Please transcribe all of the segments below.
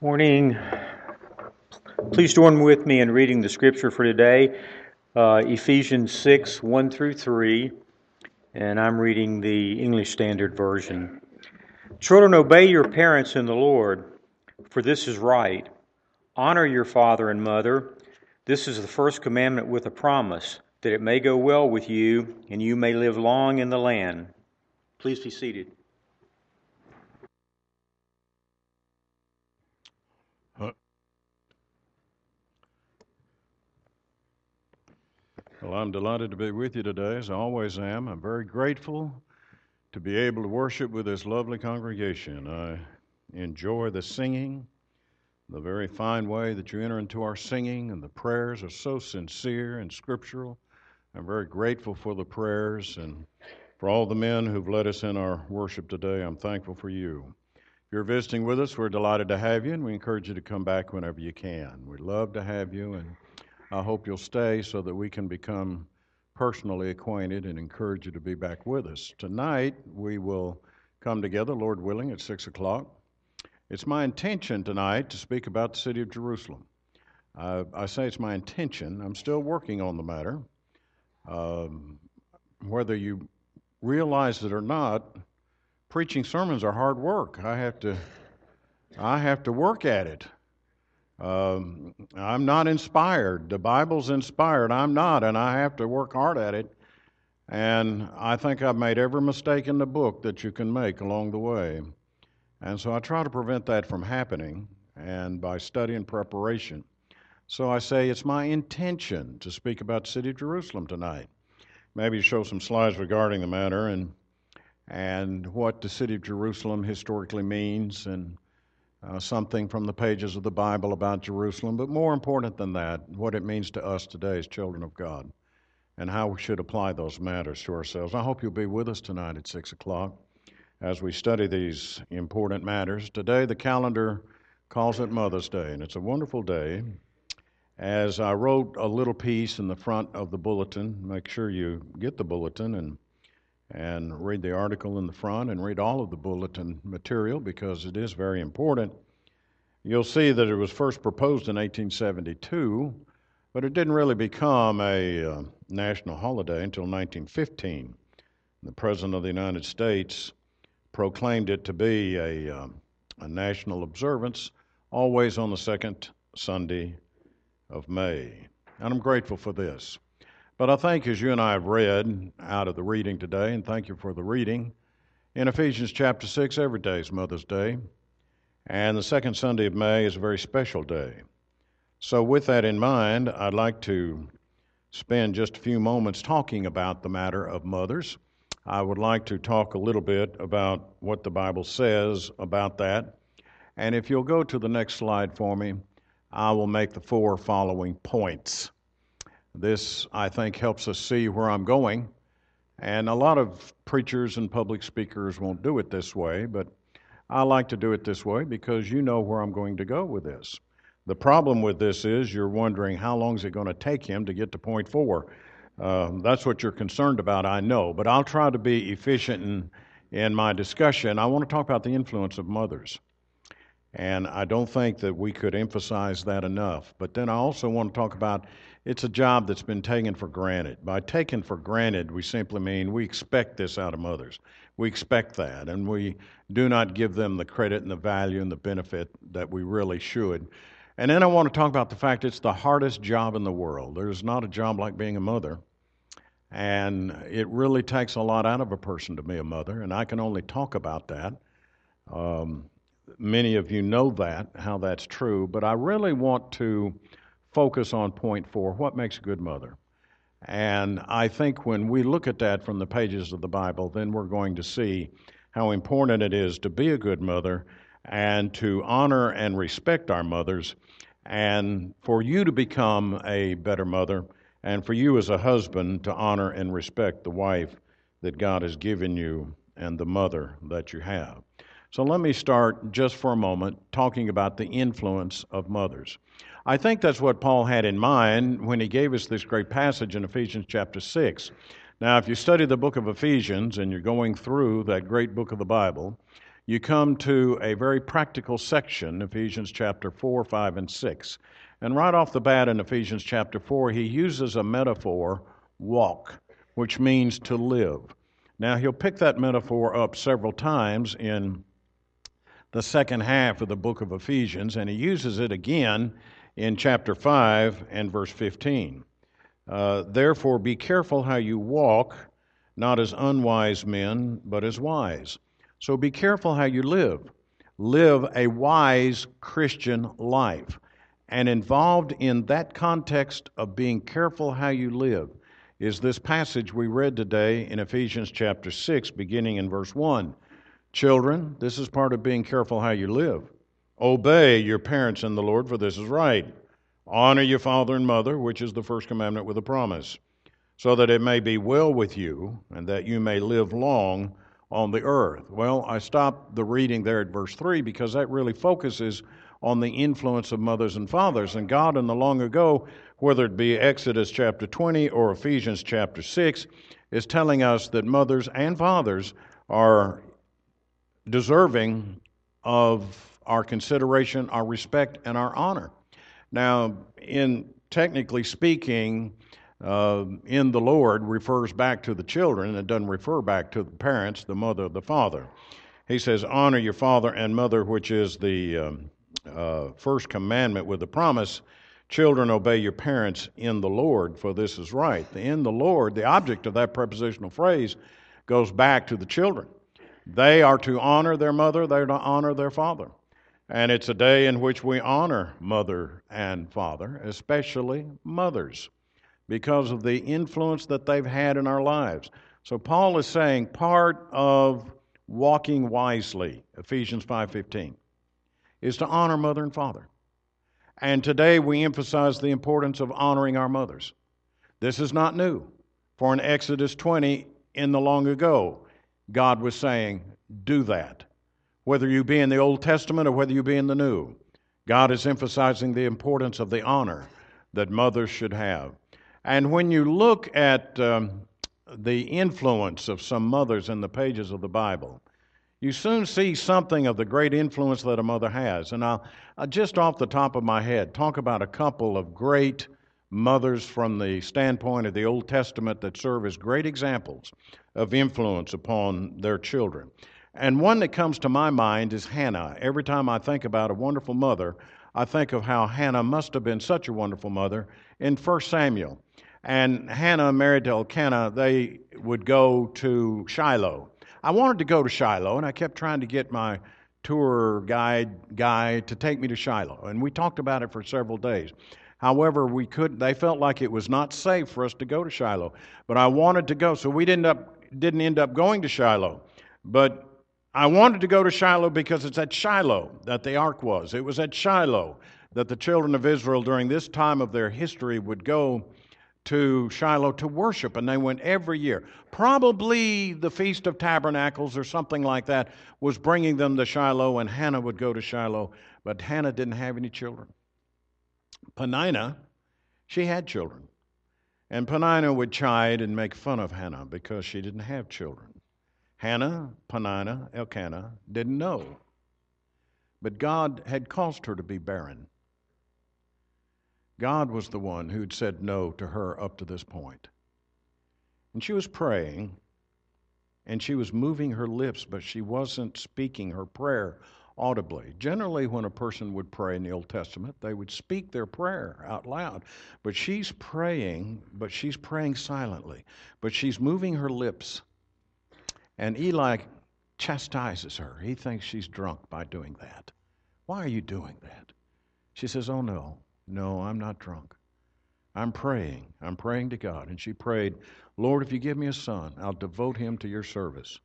Morning. Please join with me in reading the scripture for today, uh, Ephesians 6 1 through 3, and I'm reading the English Standard Version. Children, obey your parents in the Lord, for this is right. Honor your father and mother. This is the first commandment with a promise, that it may go well with you and you may live long in the land. Please be seated. Well, I'm delighted to be with you today, as I always am. I'm very grateful to be able to worship with this lovely congregation. I enjoy the singing, the very fine way that you enter into our singing, and the prayers are so sincere and scriptural. I'm very grateful for the prayers and for all the men who've led us in our worship today. I'm thankful for you. If you're visiting with us, we're delighted to have you, and we encourage you to come back whenever you can. We'd love to have you, and I hope you'll stay so that we can become personally acquainted and encourage you to be back with us. Tonight, we will come together, Lord willing, at 6 o'clock. It's my intention tonight to speak about the city of Jerusalem. Uh, I say it's my intention. I'm still working on the matter. Um, whether you realize it or not, preaching sermons are hard work. I have to, I have to work at it. Um, I'm not inspired. The Bible's inspired. I'm not, and I have to work hard at it. And I think I've made every mistake in the book that you can make along the way. And so I try to prevent that from happening and by study and preparation. So I say it's my intention to speak about the city of Jerusalem tonight. Maybe show some slides regarding the matter and and what the city of Jerusalem historically means and uh, something from the pages of the Bible about Jerusalem, but more important than that, what it means to us today as children of God and how we should apply those matters to ourselves. I hope you'll be with us tonight at 6 o'clock as we study these important matters. Today, the calendar calls it Mother's Day, and it's a wonderful day. As I wrote a little piece in the front of the bulletin, make sure you get the bulletin and and read the article in the front and read all of the bulletin material because it is very important. You'll see that it was first proposed in 1872, but it didn't really become a uh, national holiday until 1915. The President of the United States proclaimed it to be a, uh, a national observance, always on the second Sunday of May. And I'm grateful for this. But I think as you and I have read out of the reading today, and thank you for the reading, in Ephesians chapter 6, every day is Mother's Day, and the second Sunday of May is a very special day. So, with that in mind, I'd like to spend just a few moments talking about the matter of mothers. I would like to talk a little bit about what the Bible says about that. And if you'll go to the next slide for me, I will make the four following points. This, I think, helps us see where I'm going. And a lot of preachers and public speakers won't do it this way, but I like to do it this way because you know where I'm going to go with this. The problem with this is you're wondering how long is it going to take him to get to point four. Um, that's what you're concerned about, I know, but I'll try to be efficient in, in my discussion. I want to talk about the influence of mothers. And I don't think that we could emphasize that enough. But then I also want to talk about it's a job that's been taken for granted. By taken for granted, we simply mean we expect this out of mothers. We expect that, and we do not give them the credit and the value and the benefit that we really should. And then I want to talk about the fact it's the hardest job in the world. There's not a job like being a mother. And it really takes a lot out of a person to be a mother, and I can only talk about that. Um, many of you know that, how that's true, but I really want to focus on point four what makes a good mother? And I think when we look at that from the pages of the Bible, then we're going to see how important it is to be a good mother and to honor and respect our mothers, and for you to become a better mother, and for you as a husband to honor and respect the wife that God has given you and the mother that you have. So let me start just for a moment talking about the influence of mothers. I think that's what Paul had in mind when he gave us this great passage in Ephesians chapter 6. Now, if you study the book of Ephesians and you're going through that great book of the Bible, you come to a very practical section, Ephesians chapter 4, 5, and 6. And right off the bat in Ephesians chapter 4, he uses a metaphor, walk, which means to live. Now, he'll pick that metaphor up several times in the second half of the book of Ephesians, and he uses it again in chapter 5 and verse 15. Uh, Therefore, be careful how you walk, not as unwise men, but as wise. So be careful how you live. Live a wise Christian life. And involved in that context of being careful how you live is this passage we read today in Ephesians chapter 6, beginning in verse 1. Children, this is part of being careful how you live. Obey your parents in the Lord, for this is right. Honor your father and mother, which is the first commandment with a promise, so that it may be well with you and that you may live long on the earth. Well, I stopped the reading there at verse 3 because that really focuses on the influence of mothers and fathers. And God, in the long ago, whether it be Exodus chapter 20 or Ephesians chapter 6, is telling us that mothers and fathers are deserving of our consideration, our respect, and our honor. Now, in technically speaking, uh, in the Lord refers back to the children. It doesn't refer back to the parents, the mother, the father. He says, Honor your father and mother, which is the um, uh, first commandment with the promise. Children, obey your parents in the Lord, for this is right. In the Lord, the object of that prepositional phrase goes back to the children. They are to honor their mother, they're to honor their father. And it's a day in which we honor mother and father, especially mothers, because of the influence that they've had in our lives. So Paul is saying part of walking wisely, Ephesians 5:15, is to honor mother and father. And today we emphasize the importance of honoring our mothers. This is not new. For in Exodus 20 in the long ago, God was saying, do that. Whether you be in the Old Testament or whether you be in the New, God is emphasizing the importance of the honor that mothers should have. And when you look at um, the influence of some mothers in the pages of the Bible, you soon see something of the great influence that a mother has. And I'll, I'll just off the top of my head talk about a couple of great mothers from the standpoint of the Old Testament that serve as great examples of influence upon their children. And one that comes to my mind is Hannah. Every time I think about a wonderful mother, I think of how Hannah must have been such a wonderful mother in 1 Samuel. And Hannah married to Elkanah, they would go to Shiloh. I wanted to go to Shiloh, and I kept trying to get my tour guide guy to take me to Shiloh. And we talked about it for several days. However, we could they felt like it was not safe for us to go to Shiloh. But I wanted to go, so we didn't up didn't end up going to Shiloh. But I wanted to go to Shiloh because it's at Shiloh that the ark was. It was at Shiloh that the children of Israel during this time of their history would go to Shiloh to worship, and they went every year. Probably the Feast of Tabernacles or something like that was bringing them to Shiloh, and Hannah would go to Shiloh, but Hannah didn't have any children. Penina, she had children. And Penina would chide and make fun of Hannah because she didn't have children. Hannah, Penina, Elkanah didn't know. But God had caused her to be barren. God was the one who'd said no to her up to this point. And she was praying, and she was moving her lips, but she wasn't speaking her prayer audibly. Generally, when a person would pray in the Old Testament, they would speak their prayer out loud. But she's praying, but she's praying silently. But she's moving her lips. And Eli chastises her. He thinks she's drunk by doing that. Why are you doing that? She says, Oh, no, no, I'm not drunk. I'm praying. I'm praying to God. And she prayed, Lord, if you give me a son, I'll devote him to your service.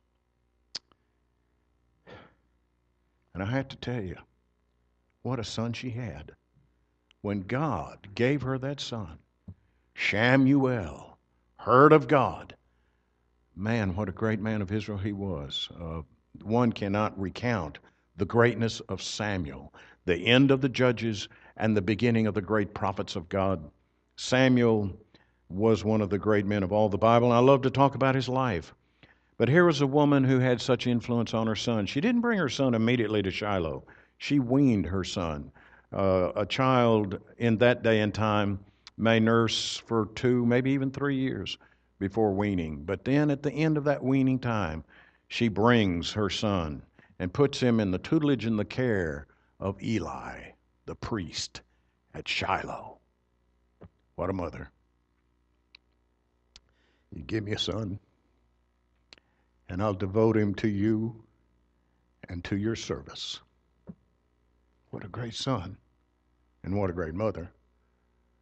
And I have to tell you, what a son she had. When God gave her that son, Shamuel, heard of God. Man, what a great man of Israel he was. Uh, one cannot recount the greatness of Samuel, the end of the judges and the beginning of the great prophets of God. Samuel was one of the great men of all the Bible, and I love to talk about his life. But here was a woman who had such influence on her son. She didn't bring her son immediately to Shiloh, she weaned her son. Uh, a child in that day and time may nurse for two, maybe even three years before weaning. But then at the end of that weaning time, she brings her son and puts him in the tutelage and the care of Eli, the priest at Shiloh. What a mother. You give me a son, and I'll devote him to you and to your service. What a great son, and what a great mother.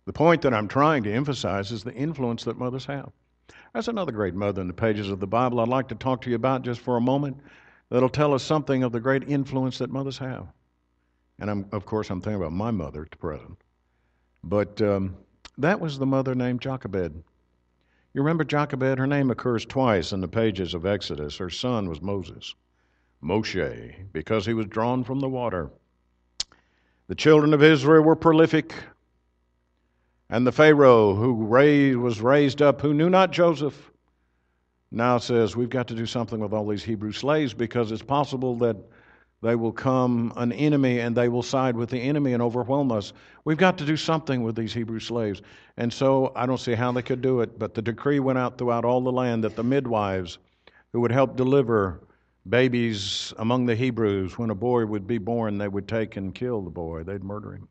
The point that I'm trying to emphasize is the influence that mothers have. That's another great mother in the pages of the Bible I'd like to talk to you about just for a moment that'll tell us something of the great influence that mothers have. And I'm, of course, I'm thinking about my mother at present. But um, that was the mother named Jochebed. You remember Jochebed? Her name occurs twice in the pages of Exodus. Her son was Moses, Moshe, because he was drawn from the water. The children of Israel were prolific. And the Pharaoh who raised, was raised up, who knew not Joseph, now says, We've got to do something with all these Hebrew slaves because it's possible that they will come an enemy and they will side with the enemy and overwhelm us. We've got to do something with these Hebrew slaves. And so I don't see how they could do it, but the decree went out throughout all the land that the midwives who would help deliver babies among the Hebrews, when a boy would be born, they would take and kill the boy, they'd murder him.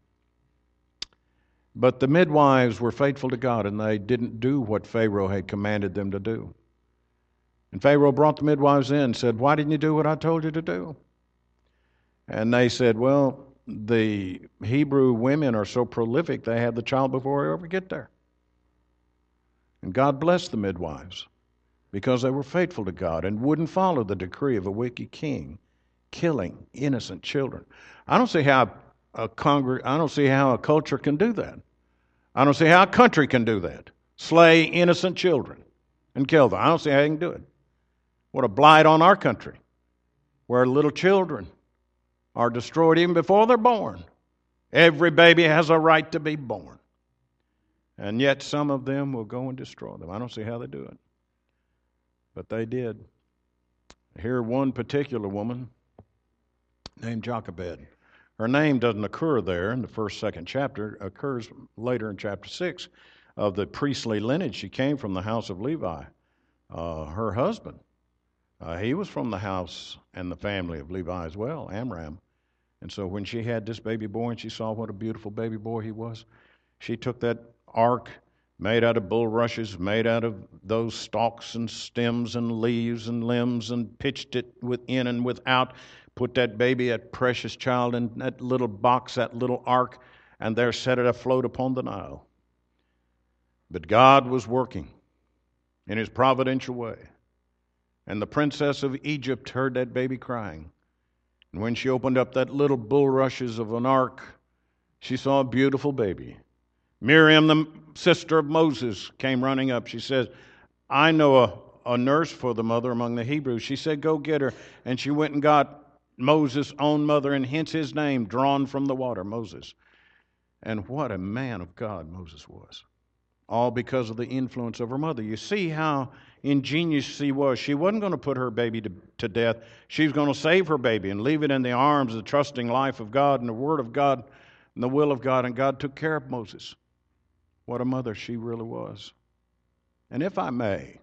But the midwives were faithful to God and they didn't do what Pharaoh had commanded them to do. And Pharaoh brought the midwives in and said, Why didn't you do what I told you to do? And they said, Well, the Hebrew women are so prolific, they had the child before we ever get there. And God blessed the midwives because they were faithful to God and wouldn't follow the decree of a wicked king, killing innocent children. I don't see how a congreg- I don't see how a culture can do that. I don't see how a country can do that. Slay innocent children and kill them. I don't see how they can do it. What a blight on our country, where little children are destroyed even before they're born. Every baby has a right to be born. And yet some of them will go and destroy them. I don't see how they do it. But they did. Here, one particular woman named Jochebed. Her name doesn't occur there in the first, second chapter, occurs later in chapter 6 of the priestly lineage. She came from the house of Levi. Uh, her husband, uh, he was from the house and the family of Levi as well, Amram. And so when she had this baby boy and she saw what a beautiful baby boy he was, she took that ark made out of bulrushes, made out of those stalks and stems and leaves and limbs, and pitched it within and without, put that baby, that precious child, in that little box, that little ark, and there set it afloat upon the Nile. But God was working in his providential way. And the princess of Egypt heard that baby crying. And when she opened up that little bulrushes of an ark, she saw a beautiful baby. Miriam, the sister of Moses, came running up. She says, I know a, a nurse for the mother among the Hebrews. She said, Go get her. And she went and got Moses' own mother, and hence his name, drawn from the water, Moses. And what a man of God Moses was. All because of the influence of her mother. You see how ingenious she was. She wasn't going to put her baby to, to death. She was going to save her baby and leave it in the arms of the trusting life of God and the Word of God and the will of God. And God took care of Moses. What a mother she really was. And if I may,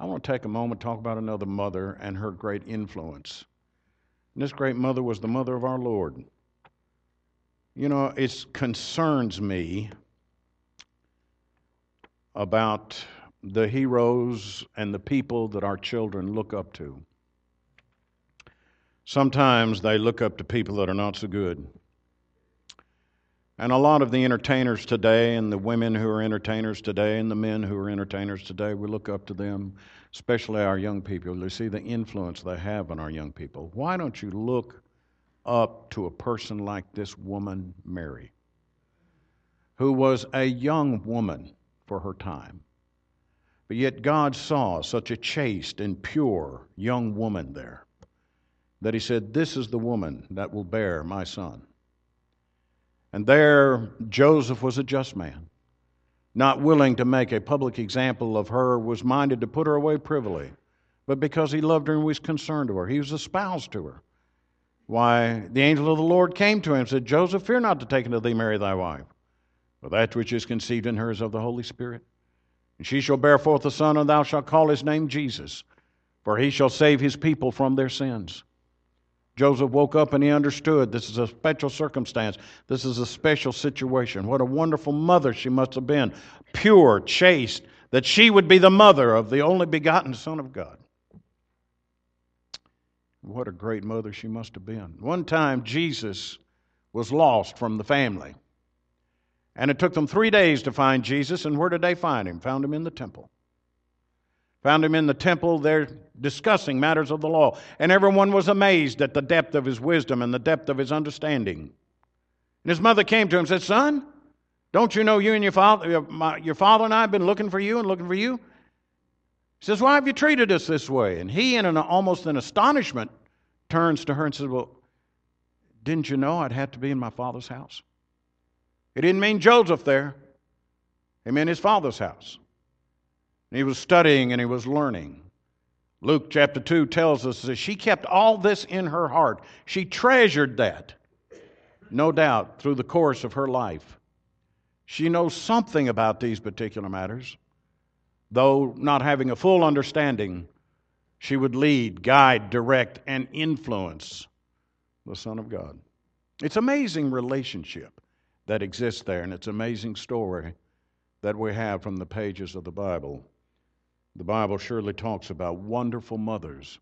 I want to take a moment to talk about another mother and her great influence. And this great mother was the mother of our Lord. You know, it concerns me about the heroes and the people that our children look up to. Sometimes they look up to people that are not so good. And a lot of the entertainers today, and the women who are entertainers today, and the men who are entertainers today, we look up to them, especially our young people. You see the influence they have on our young people. Why don't you look up to a person like this woman, Mary, who was a young woman for her time? But yet God saw such a chaste and pure young woman there that He said, This is the woman that will bear my son. And there, Joseph was a just man, not willing to make a public example of her, was minded to put her away privily but because he loved her and was concerned to her. He was espoused to her. Why, the angel of the Lord came to him and said, Joseph, fear not to take unto thee Mary thy wife, for that which is conceived in her is of the Holy Spirit. And she shall bear forth a son, and thou shalt call his name Jesus, for he shall save his people from their sins. Joseph woke up and he understood this is a special circumstance. This is a special situation. What a wonderful mother she must have been, pure, chaste, that she would be the mother of the only begotten Son of God. What a great mother she must have been. One time, Jesus was lost from the family. And it took them three days to find Jesus. And where did they find him? Found him in the temple. Found him in the temple there discussing matters of the law. And everyone was amazed at the depth of his wisdom and the depth of his understanding. And his mother came to him and said, Son, don't you know you and your father, your, my, your father and I have been looking for you and looking for you? He says, Why have you treated us this way? And he, in an, almost an astonishment, turns to her and says, Well, didn't you know I'd have to be in my father's house? It didn't mean Joseph there, it meant his father's house. He was studying and he was learning. Luke chapter 2 tells us that she kept all this in her heart. She treasured that, no doubt, through the course of her life. She knows something about these particular matters. Though not having a full understanding, she would lead, guide, direct, and influence the Son of God. It's amazing relationship that exists there, and it's an amazing story that we have from the pages of the Bible. The Bible surely talks about wonderful mothers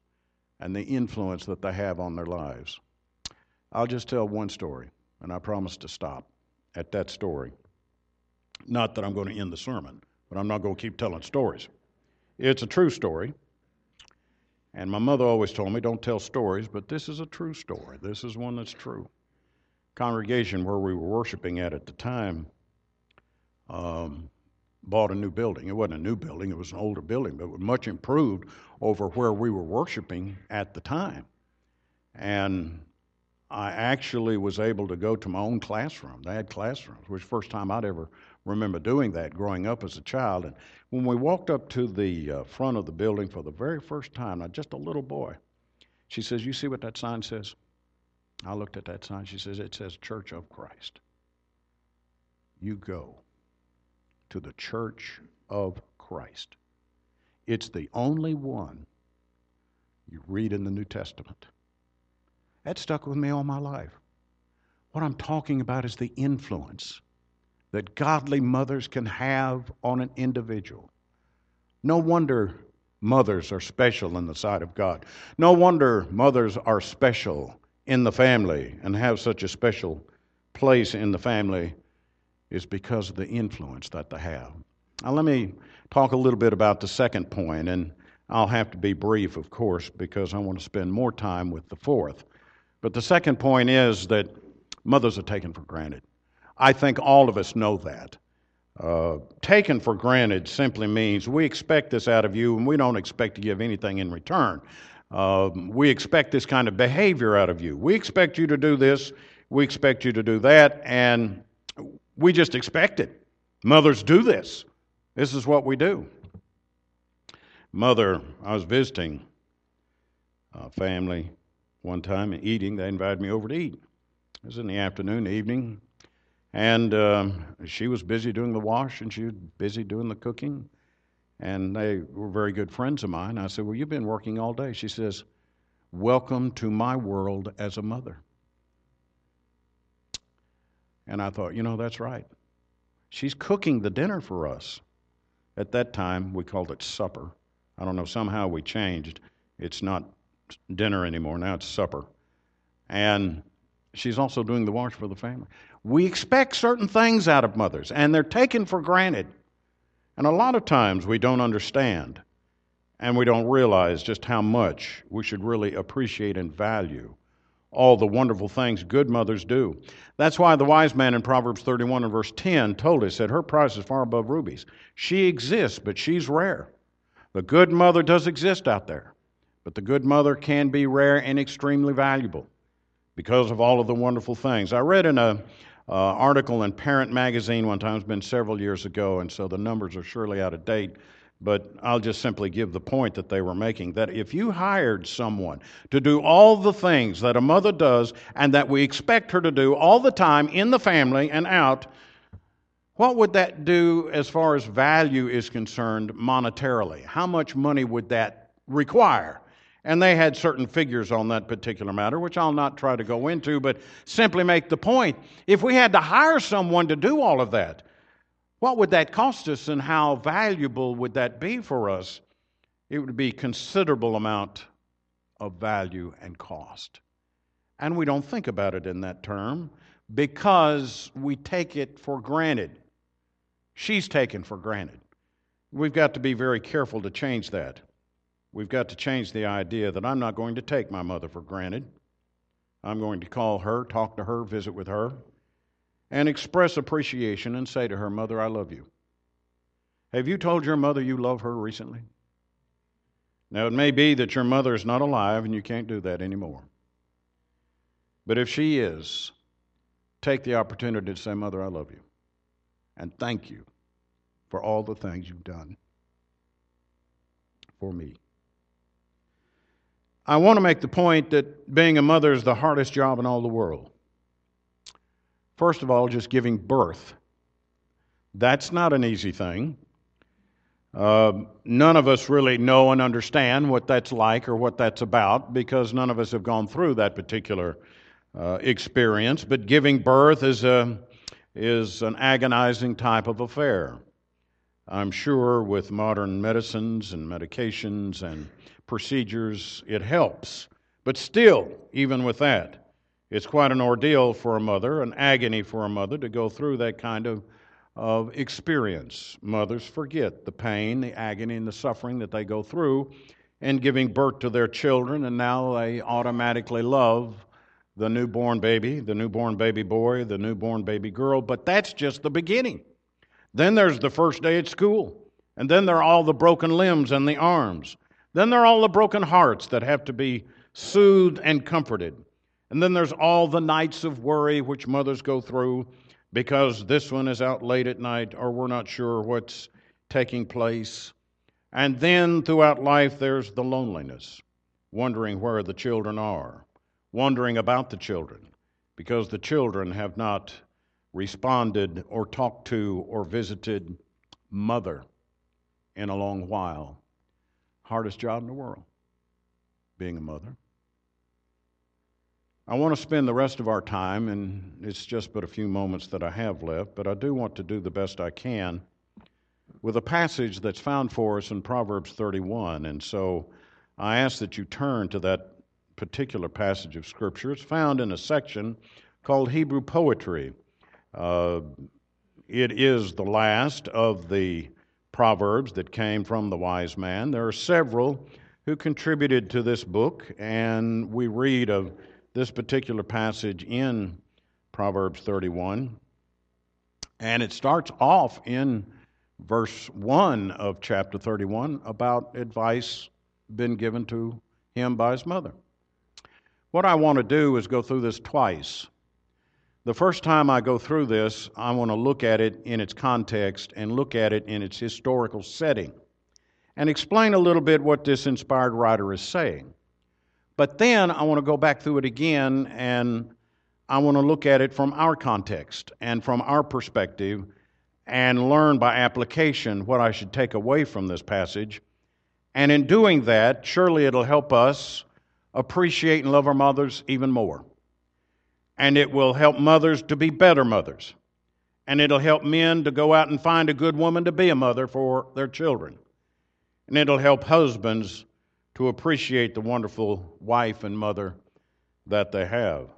and the influence that they have on their lives. I'll just tell one story, and I promise to stop at that story. Not that I'm going to end the sermon, but I'm not going to keep telling stories. It's a true story. And my mother always told me, don't tell stories, but this is a true story. This is one that's true. Congregation where we were worshiping at at the time um, bought a new building. It wasn't a new building, it was an older building, but it was much improved over where we were worshiping at the time. And I actually was able to go to my own classroom. They had classrooms, which was the first time I'd ever remember doing that growing up as a child. And when we walked up to the uh, front of the building for the very first time, now just a little boy, she says, You see what that sign says? I looked at that sign. She says, It says Church of Christ. You go to the Church of Christ. It's the only one you read in the New Testament. That stuck with me all my life. What I'm talking about is the influence that godly mothers can have on an individual. No wonder mothers are special in the sight of God. No wonder mothers are special in the family and have such a special place in the family is because of the influence that they have. Now, let me talk a little bit about the second point, and I'll have to be brief, of course, because I want to spend more time with the fourth. But the second point is that mothers are taken for granted. I think all of us know that. Uh, taken for granted simply means we expect this out of you and we don't expect to give anything in return. Uh, we expect this kind of behavior out of you. We expect you to do this, we expect you to do that, and we just expect it. Mothers do this. This is what we do. Mother, I was visiting a family one time and eating. They invited me over to eat. It was in the afternoon, evening. And um, she was busy doing the wash and she was busy doing the cooking. And they were very good friends of mine. I said, Well, you've been working all day. She says, Welcome to my world as a mother. And I thought, you know, that's right. She's cooking the dinner for us. At that time, we called it supper. I don't know, somehow we changed. It's not dinner anymore, now it's supper. And she's also doing the wash for the family. We expect certain things out of mothers, and they're taken for granted. And a lot of times we don't understand, and we don't realize just how much we should really appreciate and value all the wonderful things good mothers do. That's why the wise man in Proverbs 31 and verse 10 told us that her price is far above rubies. She exists, but she's rare. The good mother does exist out there, but the good mother can be rare and extremely valuable because of all of the wonderful things. I read in a uh, article in Parent Magazine one time, it's been several years ago, and so the numbers are surely out of date. But I'll just simply give the point that they were making that if you hired someone to do all the things that a mother does and that we expect her to do all the time in the family and out, what would that do as far as value is concerned monetarily? How much money would that require? And they had certain figures on that particular matter, which I'll not try to go into, but simply make the point. If we had to hire someone to do all of that, what would that cost us and how valuable would that be for us? It would be considerable amount of value and cost. And we don't think about it in that term because we take it for granted. She's taken for granted. We've got to be very careful to change that. We've got to change the idea that I'm not going to take my mother for granted. I'm going to call her, talk to her, visit with her, and express appreciation and say to her, Mother, I love you. Have you told your mother you love her recently? Now, it may be that your mother is not alive and you can't do that anymore. But if she is, take the opportunity to say, Mother, I love you. And thank you for all the things you've done for me. I want to make the point that being a mother is the hardest job in all the world. First of all, just giving birth. That's not an easy thing. Uh, none of us really know and understand what that's like or what that's about because none of us have gone through that particular uh, experience. But giving birth is, a, is an agonizing type of affair. I'm sure with modern medicines and medications and procedures, it helps. But still, even with that, it's quite an ordeal for a mother, an agony for a mother to go through that kind of, of experience. Mothers forget the pain, the agony, and the suffering that they go through in giving birth to their children, and now they automatically love the newborn baby, the newborn baby boy, the newborn baby girl, but that's just the beginning. Then there's the first day at school, and then there are all the broken limbs and the arms. Then there are all the broken hearts that have to be soothed and comforted. And then there's all the nights of worry which mothers go through because this one is out late at night or we're not sure what's taking place. And then throughout life, there's the loneliness, wondering where the children are, wondering about the children because the children have not responded or talked to or visited mother in a long while. Hardest job in the world, being a mother. I want to spend the rest of our time, and it's just but a few moments that I have left, but I do want to do the best I can with a passage that's found for us in Proverbs 31. And so I ask that you turn to that particular passage of Scripture. It's found in a section called Hebrew Poetry. Uh, it is the last of the Proverbs that came from the wise man. There are several who contributed to this book, and we read of this particular passage in Proverbs 31. And it starts off in verse 1 of chapter 31 about advice been given to him by his mother. What I want to do is go through this twice. The first time I go through this, I want to look at it in its context and look at it in its historical setting and explain a little bit what this inspired writer is saying. But then I want to go back through it again and I want to look at it from our context and from our perspective and learn by application what I should take away from this passage. And in doing that, surely it'll help us appreciate and love our mothers even more. And it will help mothers to be better mothers. And it'll help men to go out and find a good woman to be a mother for their children. And it'll help husbands to appreciate the wonderful wife and mother that they have.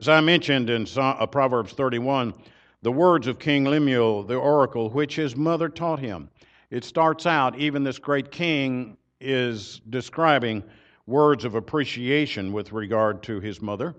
As I mentioned in uh, Proverbs 31, the words of King Lemuel, the oracle, which his mother taught him. It starts out, even this great king is describing words of appreciation with regard to his mother.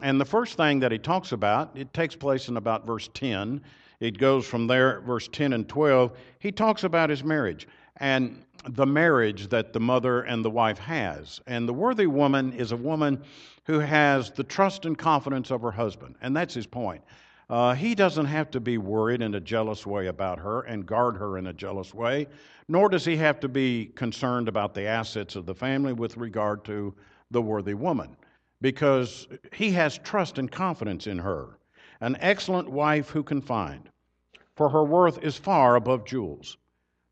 And the first thing that he talks about, it takes place in about verse 10. It goes from there, verse 10 and 12. He talks about his marriage. And the marriage that the mother and the wife has. And the worthy woman is a woman who has the trust and confidence of her husband. And that's his point. Uh, he doesn't have to be worried in a jealous way about her and guard her in a jealous way, nor does he have to be concerned about the assets of the family with regard to the worthy woman, because he has trust and confidence in her, an excellent wife who can find, for her worth is far above jewels.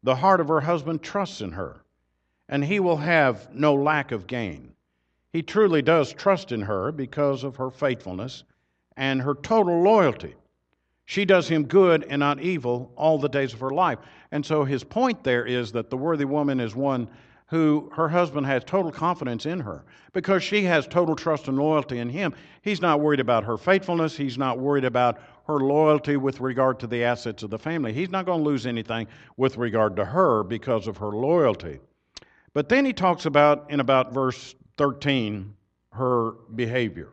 The heart of her husband trusts in her, and he will have no lack of gain. He truly does trust in her because of her faithfulness and her total loyalty. She does him good and not evil all the days of her life. And so his point there is that the worthy woman is one who her husband has total confidence in her because she has total trust and loyalty in him. He's not worried about her faithfulness, he's not worried about her loyalty with regard to the assets of the family. He's not going to lose anything with regard to her because of her loyalty. But then he talks about, in about verse 13, her behavior.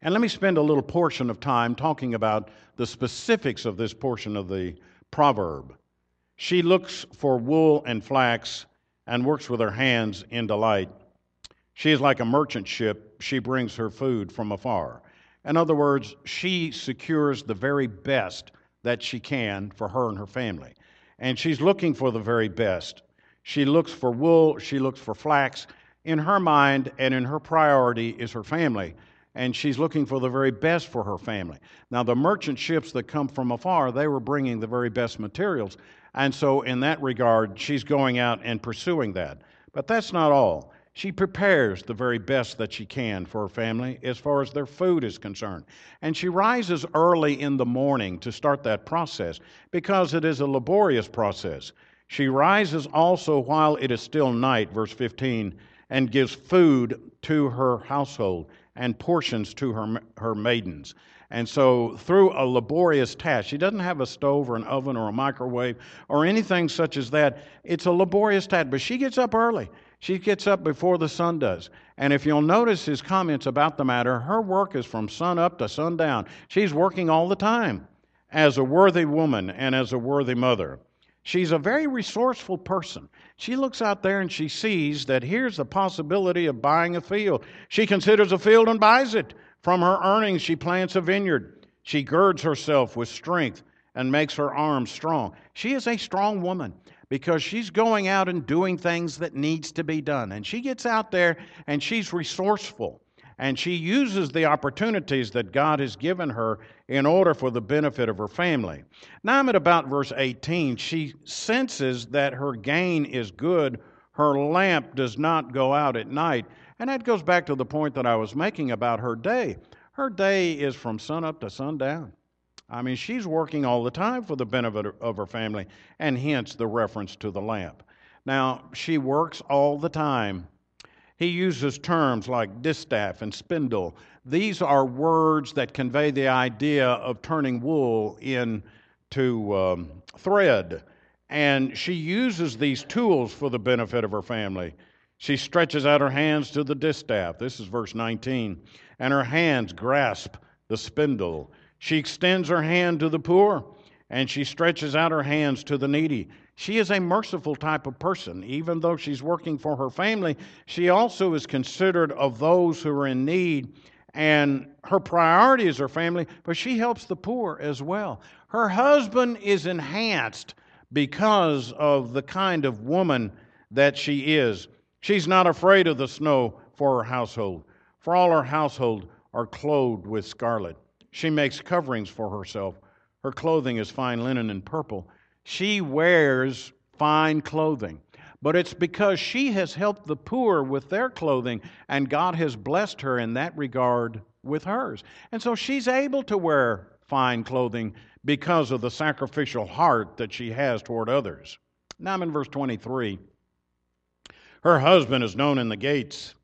And let me spend a little portion of time talking about the specifics of this portion of the proverb. She looks for wool and flax and works with her hands in delight. She is like a merchant ship, she brings her food from afar. In other words, she secures the very best that she can for her and her family. And she's looking for the very best. She looks for wool, she looks for flax. In her mind and in her priority is her family and she's looking for the very best for her family. Now, the merchant ships that come from afar, they were bringing the very best materials. And so, in that regard, she's going out and pursuing that. But that's not all. She prepares the very best that she can for her family as far as their food is concerned. And she rises early in the morning to start that process because it is a laborious process. She rises also while it is still night, verse 15, and gives food to her household and portions to her, her maidens. And so, through a laborious task, she doesn't have a stove or an oven or a microwave or anything such as that. It's a laborious task, but she gets up early. She gets up before the sun does. And if you'll notice his comments about the matter, her work is from sun up to sundown. She's working all the time as a worthy woman and as a worthy mother. She's a very resourceful person. She looks out there and she sees that here's the possibility of buying a field. She considers a field and buys it. From her earnings, she plants a vineyard. She girds herself with strength and makes her arms strong. She is a strong woman because she's going out and doing things that needs to be done. And she gets out there and she's resourceful and she uses the opportunities that God has given her in order for the benefit of her family. Now I'm at about verse 18. She senses that her gain is good, her lamp does not go out at night. And that goes back to the point that I was making about her day. Her day is from sunup to sundown. I mean, she's working all the time for the benefit of her family, and hence the reference to the lamp. Now, she works all the time he uses terms like distaff and spindle. These are words that convey the idea of turning wool into um, thread. And she uses these tools for the benefit of her family. She stretches out her hands to the distaff. This is verse 19. And her hands grasp the spindle. She extends her hand to the poor, and she stretches out her hands to the needy. She is a merciful type of person. Even though she's working for her family, she also is considered of those who are in need. And her priority is her family, but she helps the poor as well. Her husband is enhanced because of the kind of woman that she is. She's not afraid of the snow for her household, for all her household are clothed with scarlet. She makes coverings for herself. Her clothing is fine linen and purple. She wears fine clothing. But it's because she has helped the poor with their clothing, and God has blessed her in that regard with hers. And so she's able to wear fine clothing because of the sacrificial heart that she has toward others. Now I'm in verse 23. Her husband is known in the gates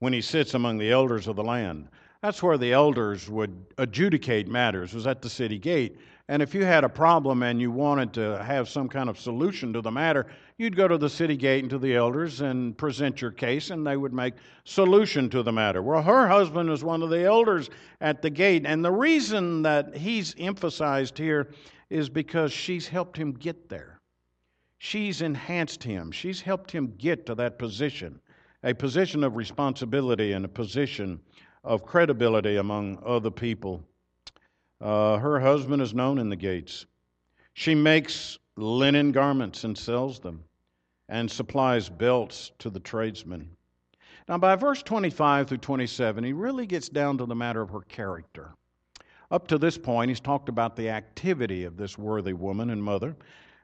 when he sits among the elders of the land. That's where the elders would adjudicate matters, was at the city gate. And if you had a problem and you wanted to have some kind of solution to the matter, you'd go to the city gate and to the elders and present your case, and they would make solution to the matter. Well, her husband is one of the elders at the gate, and the reason that he's emphasized here is because she's helped him get there. She's enhanced him. She's helped him get to that position, a position of responsibility and a position of credibility among other people Uh, her husband is known in the gates. She makes linen garments and sells them, and supplies belts to the tradesmen. Now, by verse 25 through 27, he really gets down to the matter of her character. Up to this point, he's talked about the activity of this worthy woman and mother,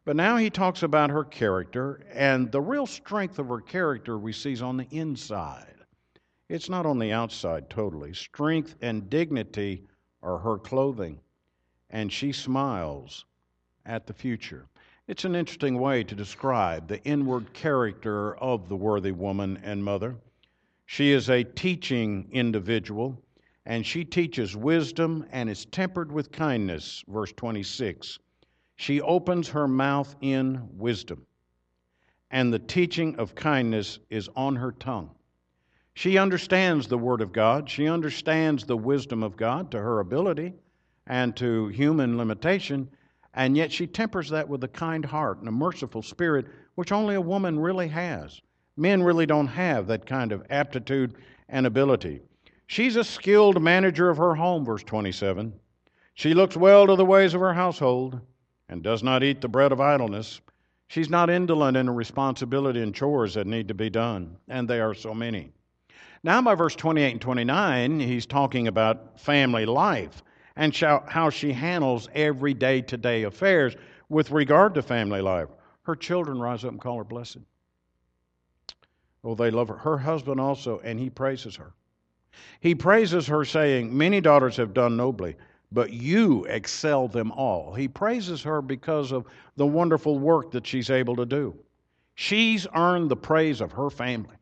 but now he talks about her character, and the real strength of her character we see is on the inside. It's not on the outside totally. Strength and dignity are her clothing, and she smiles at the future. It's an interesting way to describe the inward character of the worthy woman and mother. She is a teaching individual, and she teaches wisdom and is tempered with kindness, verse 26. She opens her mouth in wisdom, and the teaching of kindness is on her tongue. She understands the Word of God. She understands the wisdom of God to her ability and to human limitation, and yet she tempers that with a kind heart and a merciful spirit, which only a woman really has. Men really don't have that kind of aptitude and ability. She's a skilled manager of her home, verse 27. She looks well to the ways of her household and does not eat the bread of idleness. She's not indolent in the responsibility and chores that need to be done, and they are so many. Now, by verse 28 and 29, he's talking about family life and how she handles every day to day affairs with regard to family life. Her children rise up and call her blessed. Oh, they love her. Her husband also, and he praises her. He praises her, saying, Many daughters have done nobly, but you excel them all. He praises her because of the wonderful work that she's able to do. She's earned the praise of her family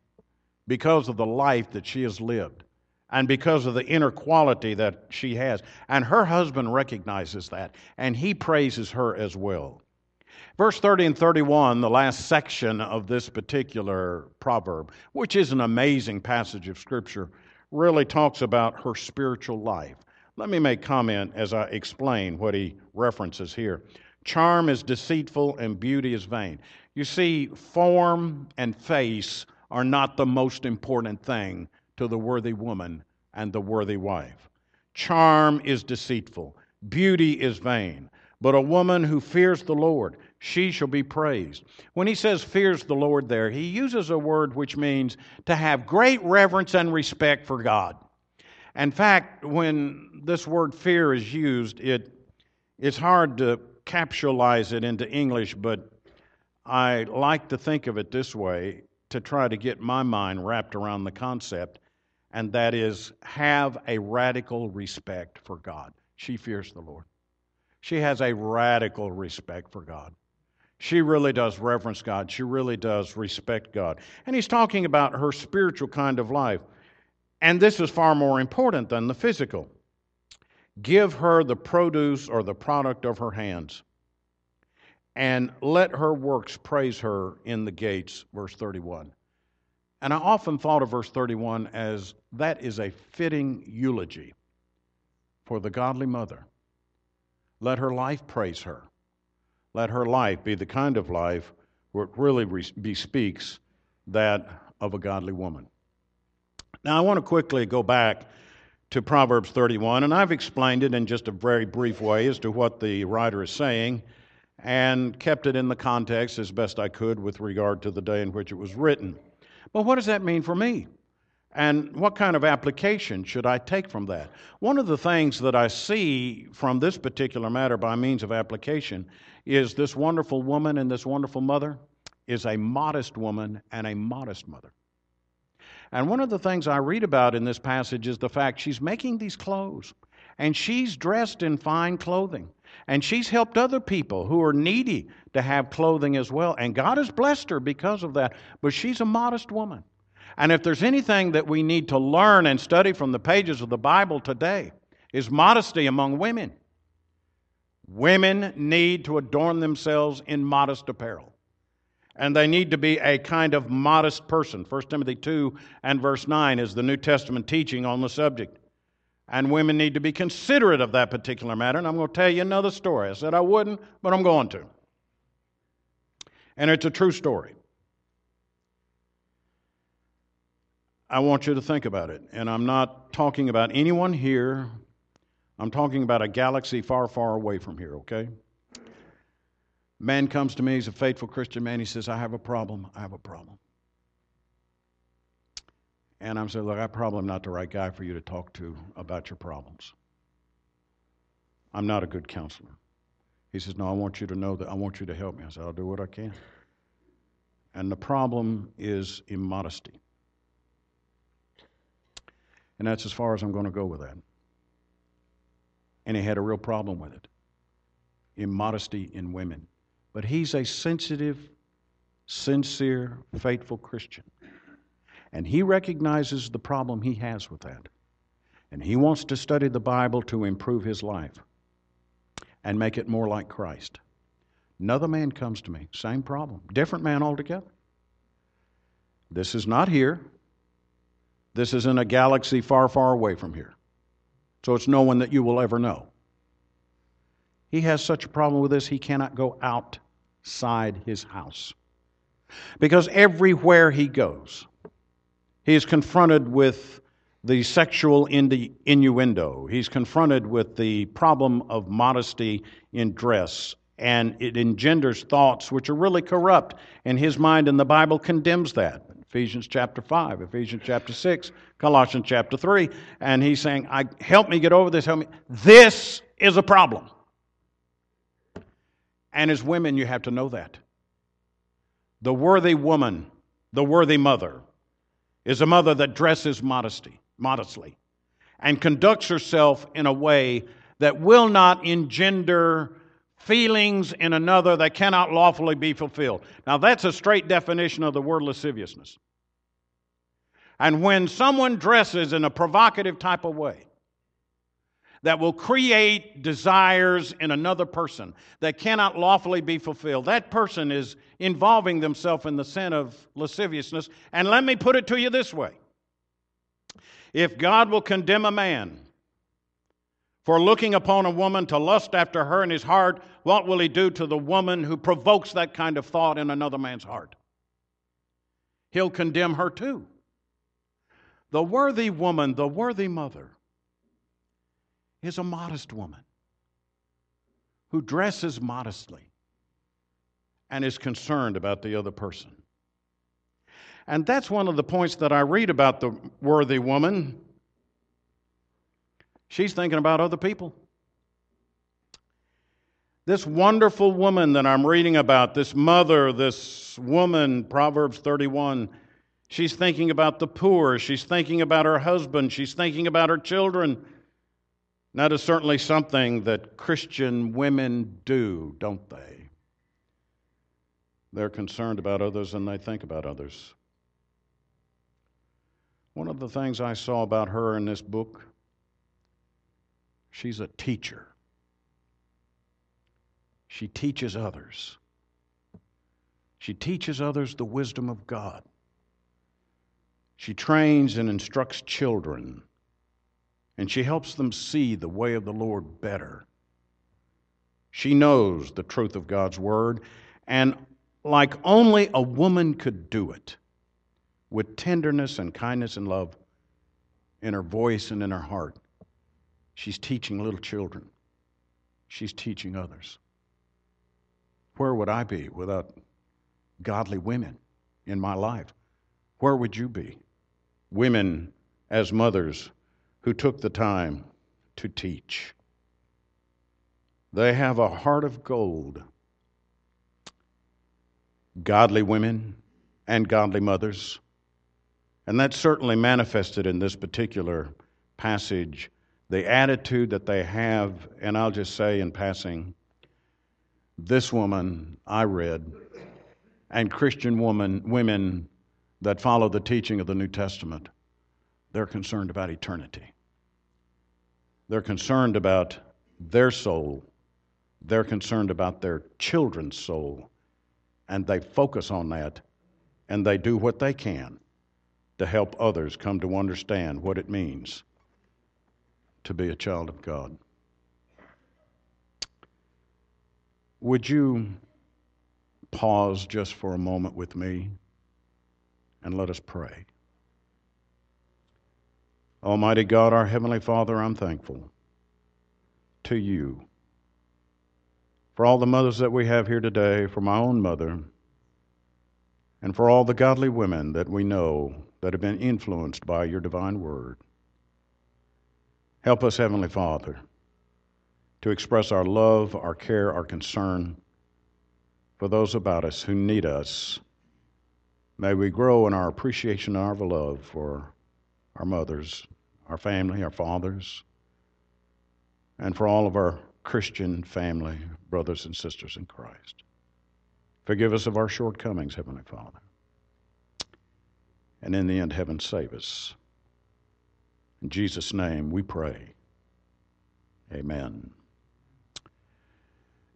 because of the life that she has lived and because of the inner quality that she has. And her husband recognizes that, and he praises her as well. Verse 30 and 31, the last section of this particular proverb, which is an amazing passage of Scripture, really talks about her spiritual life. Let me make comment as I explain what he references here. Charm is deceitful and beauty is vain. You see, form and face are not the most important thing to the worthy woman and the worthy wife. Charm is deceitful, beauty is vain. But a woman who fears the Lord, she shall be praised. When he says fears the Lord there, he uses a word which means to have great reverence and respect for God. In fact, when this word fear is used, it, it's hard to capsulize it into English, but I like to think of it this way to try to get my mind wrapped around the concept, and that is have a radical respect for God. She fears the Lord. She has a radical respect for God. She really does reverence God. She really does respect God. And he's talking about her spiritual kind of life. And this is far more important than the physical. Give her the produce or the product of her hands and let her works praise her in the gates, verse 31. And I often thought of verse 31 as that is a fitting eulogy for the godly mother. Let her life praise her. Let her life be the kind of life where it really bespeaks that of a godly woman. Now, I want to quickly go back to Proverbs 31, and I've explained it in just a very brief way as to what the writer is saying and kept it in the context as best I could with regard to the day in which it was written. But what does that mean for me? And what kind of application should I take from that? One of the things that I see from this particular matter by means of application is this wonderful woman and this wonderful mother is a modest woman and a modest mother. And one of the things I read about in this passage is the fact she's making these clothes and she's dressed in fine clothing. And she's helped other people who are needy to have clothing as well. And God has blessed her because of that. But she's a modest woman. And if there's anything that we need to learn and study from the pages of the Bible today, is modesty among women. Women need to adorn themselves in modest apparel. And they need to be a kind of modest person. 1 Timothy 2 and verse 9 is the New Testament teaching on the subject. And women need to be considerate of that particular matter. And I'm going to tell you another story. I said I wouldn't, but I'm going to. And it's a true story. I want you to think about it. And I'm not talking about anyone here I'm talking about a galaxy far, far away from here, okay? Man comes to me, he's a faithful Christian man. He says, I have a problem. I have a problem. And I'm saying, Look, I probably am not the right guy for you to talk to about your problems. I'm not a good counselor. He says, No, I want you to know that I want you to help me. I said, I'll do what I can. And the problem is immodesty. And that's as far as I'm going to go with that. And he had a real problem with it immodesty in women. But he's a sensitive, sincere, faithful Christian. And he recognizes the problem he has with that. And he wants to study the Bible to improve his life and make it more like Christ. Another man comes to me, same problem, different man altogether. This is not here. This is in a galaxy far, far away from here. So it's no one that you will ever know. He has such a problem with this, he cannot go outside his house. Because everywhere he goes, he is confronted with the sexual innuendo. He's confronted with the problem of modesty in dress, and it engenders thoughts which are really corrupt in his mind, and the Bible condemns that. Ephesians chapter 5, Ephesians chapter 6, Colossians chapter 3. And he's saying, I, Help me get over this. Help me. This is a problem. And as women, you have to know that. The worthy woman, the worthy mother, is a mother that dresses modesty, modestly and conducts herself in a way that will not engender feelings in another that cannot lawfully be fulfilled. Now, that's a straight definition of the word lasciviousness. And when someone dresses in a provocative type of way that will create desires in another person that cannot lawfully be fulfilled, that person is involving themselves in the sin of lasciviousness. And let me put it to you this way if God will condemn a man for looking upon a woman to lust after her in his heart, what will he do to the woman who provokes that kind of thought in another man's heart? He'll condemn her too. The worthy woman, the worthy mother, is a modest woman who dresses modestly and is concerned about the other person. And that's one of the points that I read about the worthy woman. She's thinking about other people. This wonderful woman that I'm reading about, this mother, this woman, Proverbs 31, She's thinking about the poor. She's thinking about her husband. She's thinking about her children. That is certainly something that Christian women do, don't they? They're concerned about others and they think about others. One of the things I saw about her in this book, she's a teacher. She teaches others. She teaches others the wisdom of God. She trains and instructs children, and she helps them see the way of the Lord better. She knows the truth of God's Word, and like only a woman could do it, with tenderness and kindness and love in her voice and in her heart, she's teaching little children. She's teaching others. Where would I be without godly women in my life? Where would you be? women as mothers who took the time to teach. They have a heart of gold. Godly women and godly mothers. And that's certainly manifested in this particular passage. The attitude that they have, and I'll just say in passing, this woman I read, and Christian woman, women that follow the teaching of the New Testament, they're concerned about eternity. They're concerned about their soul. They're concerned about their children's soul. And they focus on that and they do what they can to help others come to understand what it means to be a child of God. Would you pause just for a moment with me? and let us pray. Almighty God, our Heavenly Father, I'm thankful to you. For all the mothers that we have here today, for my own mother, and for all the godly women that we know that have been influenced by your divine word. Help us, Heavenly Father, to express our love, our care, our concern for those about us who need us. May we grow in our appreciation and our love for our mothers, our family, our fathers, and for all of our Christian family, brothers and sisters in Christ. Forgive us of our shortcomings, Heavenly Father. And in the end, heaven save us. In Jesus' name we pray. Amen.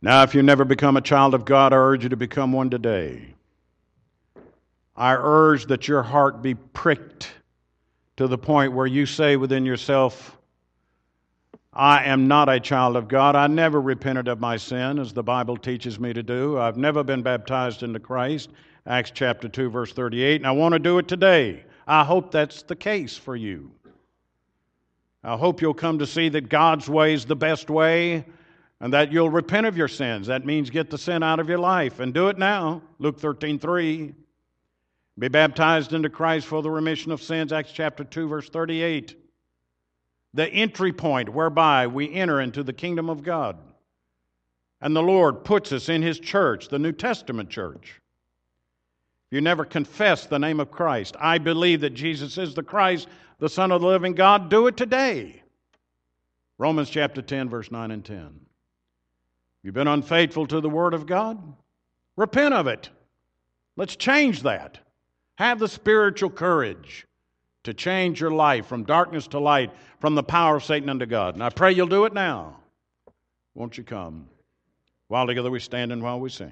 Now, if you never become a child of God, I urge you to become one today. I urge that your heart be pricked to the point where you say within yourself, I am not a child of God. I never repented of my sin, as the Bible teaches me to do. I've never been baptized into Christ, Acts chapter 2, verse 38, and I want to do it today. I hope that's the case for you. I hope you'll come to see that God's way is the best way and that you'll repent of your sins. That means get the sin out of your life and do it now. Luke 13, 3. Be baptized into Christ for the remission of sins, Acts chapter 2, verse 38 the entry point whereby we enter into the kingdom of God. And the Lord puts us in His church, the New Testament church. If you never confess the name of Christ, I believe that Jesus is the Christ, the Son of the living God, do it today. Romans chapter 10, verse 9 and 10. You've been unfaithful to the Word of God? Repent of it. Let's change that. Have the spiritual courage to change your life from darkness to light, from the power of Satan unto God. And I pray you'll do it now. Won't you come? While together we stand and while we sing.